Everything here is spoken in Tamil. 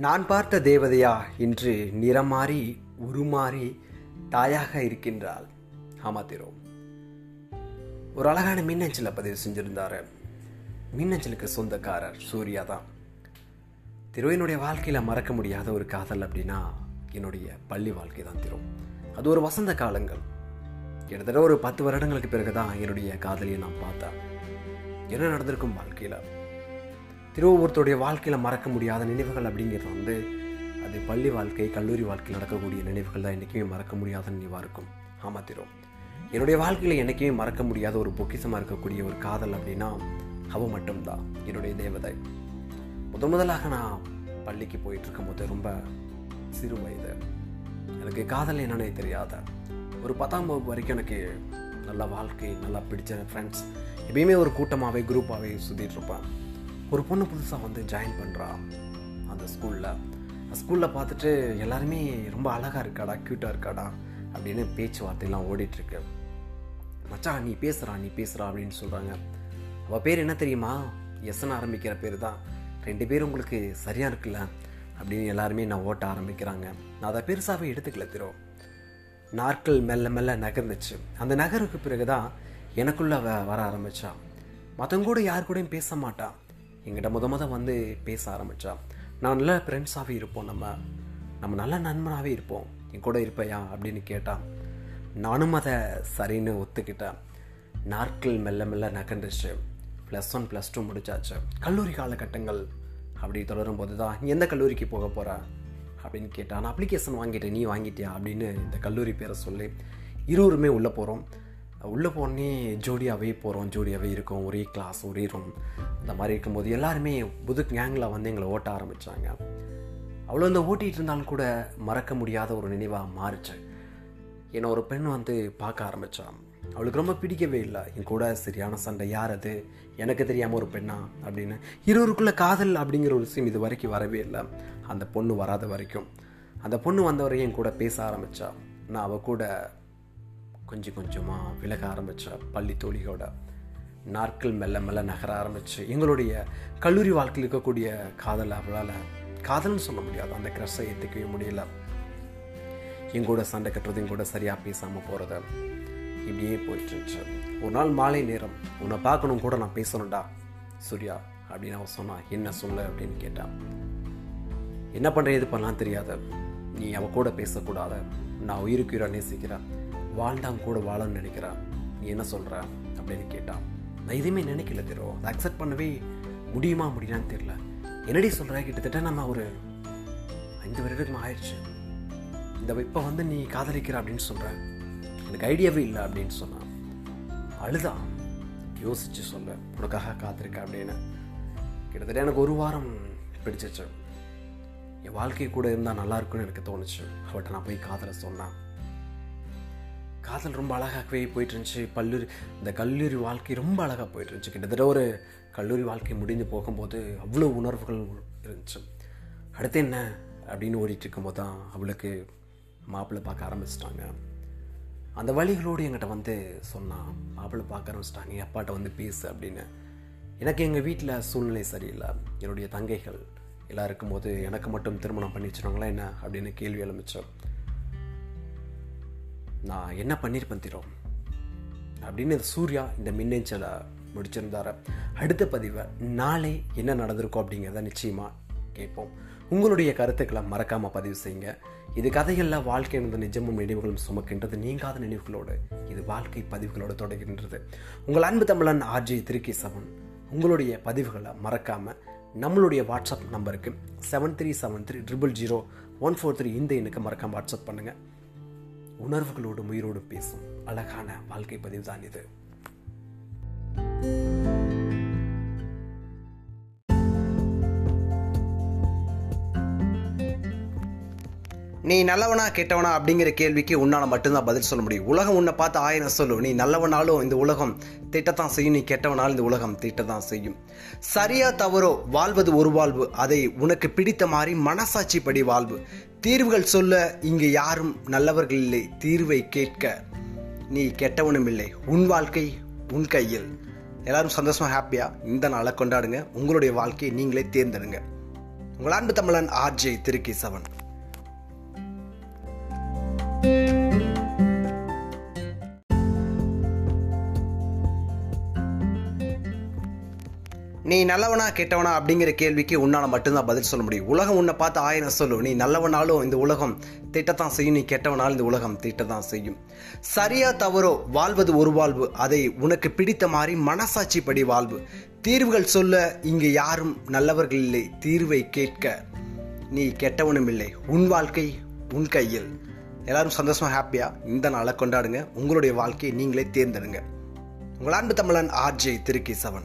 நான் பார்த்த தேவதையா இன்று நிறம் மாறி உருமாறி தாயாக இருக்கின்றாள். ஆமா திரு ஒரு அழகான மின்னஞ்சலை பதிவு செஞ்சிருந்தாரு. மின்னஞ்சலுக்கு சொந்தக்காரர் சூர்யா தான். திரு என்னுடைய வாழ்க்கையில் மறக்க முடியாத ஒரு காதல் அப்படின்னா என்னுடைய பள்ளி வாழ்க்கை தான் திரு. அது ஒரு வசந்த காலங்கள். கிட்டத்தட்ட ஒரு பத்து வருடங்களுக்கு பிறகு தான் என்னுடைய காதலியை நான் பார்த்தேன். என்ன நடந்திருக்கும் வாழ்க்கையில்? திருவொருத்தருடைய வாழ்க்கையில் மறக்க முடியாத நினைவுகள் அப்படிங்கிறது வந்து அது பள்ளி வாழ்க்கை கல்லூரி வாழ்க்கையில் நடக்கக்கூடிய நினைவுகள் தான் என்றைக்குமே மறக்க முடியாத நினைவாக இருக்கும். ஆமாம் திரு. என்னுடைய வாழ்க்கையில் என்றைக்குமே மறக்க முடியாத ஒரு பொக்கிசமாக இருக்கக்கூடிய ஒரு காதல் அப்படின்னா அவ மட்டும்தான். என்னுடைய தேவதை. முதன் முதலாக நான் பள்ளிக்கு போயிட்டுருக்கும் போது ரொம்ப சிறு வயது. எனக்கு காதல் என்னன்னே தெரியாத. ஒரு பத்தாம் வகுப்பு வரைக்கும் எனக்கு நல்ல வாழ்க்கை நல்லா பிடிச்ச ஃப்ரெண்ட்ஸ் எப்பயுமே ஒரு கூட்டமாகவே குரூப்பாகவே சுற்றிட்டு இருப்பேன். ஒரு பொண்ணு புதுசாக வந்து ஜாயின் பண்ணுறா அந்த ஸ்கூலில் ஸ்கூலில் பார்த்துட்டு எல்லாருமே ரொம்ப அழகாக இருக்காடா க்யூட்டாக இருக்காடா அப்படின்னு பேச்சுவார்த்தையெல்லாம் ஓடிட்டுருக்கு. மச்சா நீ பேசுகிறா நீ பேசுகிறா அப்படின்னு சொல்கிறாங்க அவள் பேர் என்ன தெரியுமா? எஸ்ன்னு ஆரம்பிக்கிற பேர் தான். ரெண்டு பேரும் உங்களுக்கு சரியாக இருக்குல்ல? அப்படின்னு எல்லாருமே நான் ஓட்ட ஆரம்பிக்கிறாங்க. நான் அதை பெருசாகவே எடுத்துக்கல திரோ. நாட்கள் மெல்ல மெல்ல நகர்ந்துச்சு. அந்த நகருக்கு பிறகு தான் எனக்குள்ளே அவ வர ஆரம்பித்தான் மற்றவங்க கூட யார் கூடயும் பேச மாட்டான் எங்கிட்ட முத முத வந்து பேச ஆரம்பிச்சா நான் நல்ல ஃப்ரெண்ட்ஸாகவே இருப்போம் நம்ம. நம்ம நல்ல நண்பனாகவே இருப்போம். என் கூட இருப்பையா? அப்படின்னு கேட்டான் நானும் அதை சரின்னு ஒத்துக்கிட்டேன். நாட்கள் மெல்ல மெல்ல நகண்டுச்சு ப்ளஸ் ஒன் ப்ளஸ் டூ முடிச்சாச்சு. கல்லூரி காலகட்டங்கள் அப்படி தொடரும் போது தான் நீ எந்த கல்லூரிக்கு போக போகிற அப்படின்னு கேட்டான் நான் அப்ளிகேஷன் வாங்கிட்டேன். நீ வாங்கிட்டியா? அப்படின்னு இந்த கல்லூரி பேரை சொல்லி இருவருமே உள்ளே போகிறோம் உள்ளே போனே ஜோடியாகவே போகிறோம் ஜோடியாகவே இருக்கோம் ஒரே கிளாஸ் ஒரே ரூம் அந்த மாதிரி இருக்கும்போது எல்லாருமே புது கேங்கில் வந்து எங்களை ஓட்ட ஆரம்பித்தாங்க அவ்வளோ இந்த ஓட்டிகிட்டு இருந்தாலும் கூட மறக்க முடியாத ஒரு நினைவாக மாறுச்சு. என்னை ஒரு பெண் வந்து பார்க்க ஆரம்பித்தான் அவளுக்கு ரொம்ப பிடிக்கவே இல்லை. என் கூட சரியான சண்டை யார் அது? எனக்கு தெரியாமல் ஒரு பெண்ணா? அப்படின்னு. இருவருக்குள்ளே காதல் அப்படிங்கிற ஒரு விஷயம் இது வரைக்கும் வரவே இல்லை. அந்த பொண்ணு வராத வரைக்கும். அந்த பொண்ணு வந்தவரையும் என் கூட பேச ஆரம்பித்தா நான் அவள் கூட கொஞ்சம் கொஞ்சமாக விலக ஆரம்பித்தேன் பள்ளி தோழியோட நாட்கள் மெல்ல மெல்ல நகர ஆரம்பிச்சு எங்களுடைய கல்லூரி வாழ்க்கையில் இருக்கக்கூடிய காதல் அவளால் காதல்னு சொல்ல முடியாது. அந்த க்ரஷை ஏற்றுக்கவே முடியல. எங்கூட சண்டை கட்டுறது என் கூட சரியாக பேசாமல் போகிறது இப்படியே போயிட்டு ஒரு நாள் மாலை நேரம் உன்னை பார்க்கணும் கூட நான் பேசணும்டா சூர்யா அப்படின்னு அவன் சொன்னான் என்ன சொல்ல? அப்படின்னு கேட்டான் என்ன பண்ணுற எது பண்ணலாம் தெரியாத. நீ அவள் கூட பேசக்கூடாத. நான் உயிருக்கு உயிராக நேசிக்கிறேன். வாழ்ந்தாங்க கூட வாழன்னு நினைக்கிறேன் நீ என்ன சொல்கிற அப்படின்னு கேட்டான் நான் எதுவுமே நினைக்கல தெரியும் அதை அக்செப்ட் பண்ணவே முடியுமா முடியலான்னு தெரியல. என்னடி சொல்கிற கிட்டத்தட்ட நம்ம ஒரு ஐந்து வருடத்துக்கு ஆயிடுச்சு. இந்த இப்போ வந்து நீ காதலிக்கிற அப்படின்னு சொல்கிற எனக்கு ஐடியாவே இல்லை அப்படின்னு சொன்னான் அழுதான் யோசிச்சு சொல்ல உனக்காக காத்திருக்க அப்படின்னு. கிட்டத்தட்ட எனக்கு ஒரு வாரம் பிடிச்சிச்சு என் வாழ்க்கை கூட இருந்தால் நல்லா இருக்கும்னு எனக்கு தோணுச்சு. அவட்ட நான் போய் காதலை சொன்னேன் காதல் ரொம்ப அழகாகவே போயிட்டு இருந்துச்சு பல்லூரி இந்த கல்லூரி வாழ்க்கை ரொம்ப அழகாக போயிட்டு இருந்துச்சு கிட்டத்தட்ட ஒரு கல்லூரி வாழ்க்கை முடிஞ்சு போகும்போது அவ்வளோ உணர்வுகள் இருந்துச்சு. அடுத்து என்ன அப்படின்னு ஓடிட்டு இருக்கும்போது தான் அவளுக்கு மாப்பிள்ளை பார்க்க ஆரம்பிச்சிட்டாங்க. அந்த வழிகளோடு எங்கிட்ட வந்து சொன்னான் மாப்பிள்ளை பார்க்க ஆரம்பிச்சிட்டாங்க அப்பாட்ட வந்து பேசு அப்படின்னு. எனக்கு எங்கள் வீட்டில் சூழ்நிலை சரியில்லை. என்னுடைய தங்கைகள் எல்லாம் இருக்கும்போது எனக்கு மட்டும் திருமணம் பண்ணி வச்சுருவாங்களா என்ன அப்படின்னு கேள்வி எழுமிச்சோம் நான் என்ன பண்ணியிருப்பேன் திரோம் அப்படின்னு சூர்யா இந்த மின்னஞ்சலை முடிச்சிருந்தார. அடுத்த பதிவை நாளை என்ன நடந்திருக்கும் அப்படிங்கிறத நிச்சயமாக கேட்போம். உங்களுடைய கருத்துக்களை மறக்காமல் பதிவு செய்யுங்க. இது கதைகளில் வாழ்க்கை என்பது நிஜமும் நினைவுகளும் சுமக்கின்றது நீங்காத நினைவுகளோடு இது வாழ்க்கை பதிவுகளோடு தொடர்கின்றது. உங்கள் அன்பு தமிழன் ஆர்ஜி திருக்கி செவன் உங்களுடைய பதிவுகளை மறக்காமல் நம்மளுடைய வாட்ஸ்அப் நம்பருக்கு seven three seven three triple zero one four three இந்த எண்ணுக்கு மறக்காமல் வாட்ஸ்அப் பண்ணுங்கள் உணர்வுகளோடும் உயிரோடும் பேசும் அழகான வாழ்க்கை பதிவு தான் இது. நீ நல்லவனா கெட்டவனா அப்படிங்கிற கேள்விக்கு உன்னால் மட்டும்தான் பதில் சொல்ல முடியும். உலகம் உன்னை பார்த்து ஆயிரம் சொல்லும் நீ நல்லவனாலும் இந்த உலகம் திட்டத்தான் செய்யும். நீ கெட்டவனாலும் இந்த உலகம் திட்டத்தான் செய்யும். சரியா தவறோ வாழ்வது ஒரு வாழ்வு. அதை உனக்கு பிடித்த மாதிரி மனசாட்சிப்படி வாழ்வு. தீர்வுகள் சொல்ல இங்கே யாரும் நல்லவர்கள் இல்லை. தீர்வை கேட்க நீ கெட்டவனும் இல்லை. உன் வாழ்க்கை உன் கையில். எல்லாரும் சந்தோஷமாக ஹாப்பியாக இந்த நாளை கொண்டாடுங்க. உங்களுடைய வாழ்க்கையை நீங்களே தேர்ந்தெடுங்க. உங்கள் அன்பு தமிழன் ஆர்ஜே திருக்கி சவன் நீ நல்லவனா கெட்டவனா அப்படிங்கிற கேள்விக்கு உன்னால மட்டும்தான் பதில் சொல்ல முடியும். உலகம் உன்னை பார்த்து ஆயிரம் சொல்லும் நீ நல்லவனாலும் இந்த உலகம் திட்டத்தான் செய்யும். நீ கெட்டவனாலும் இந்த உலகம் திட்டத்தான் செய்யும். சரியா தவறோ வாழ்வது ஒரு வாழ்வு. அதை உனக்கு பிடித்த மாதிரி மனசாட்சிப்படி வாழ்வு. தீர்வுகள் சொல்ல இங்கு யாரும் நல்லவர்கள் இல்லை. தீர்வை கேட்க நீ கெட்டவனும் இல்லை. உன் வாழ்க்கை உன் கையில். எல்லாரும் சந்தோஷமா ஹாப்பியா இந்த நாளை கொண்டாடுங்க. உங்களுடைய வாழ்க்கையை நீங்களே தேர்ந்தெடுங்க. உங்கள் அன்பு தமிழன் ஆர்ஜே திருக்கி செவன்.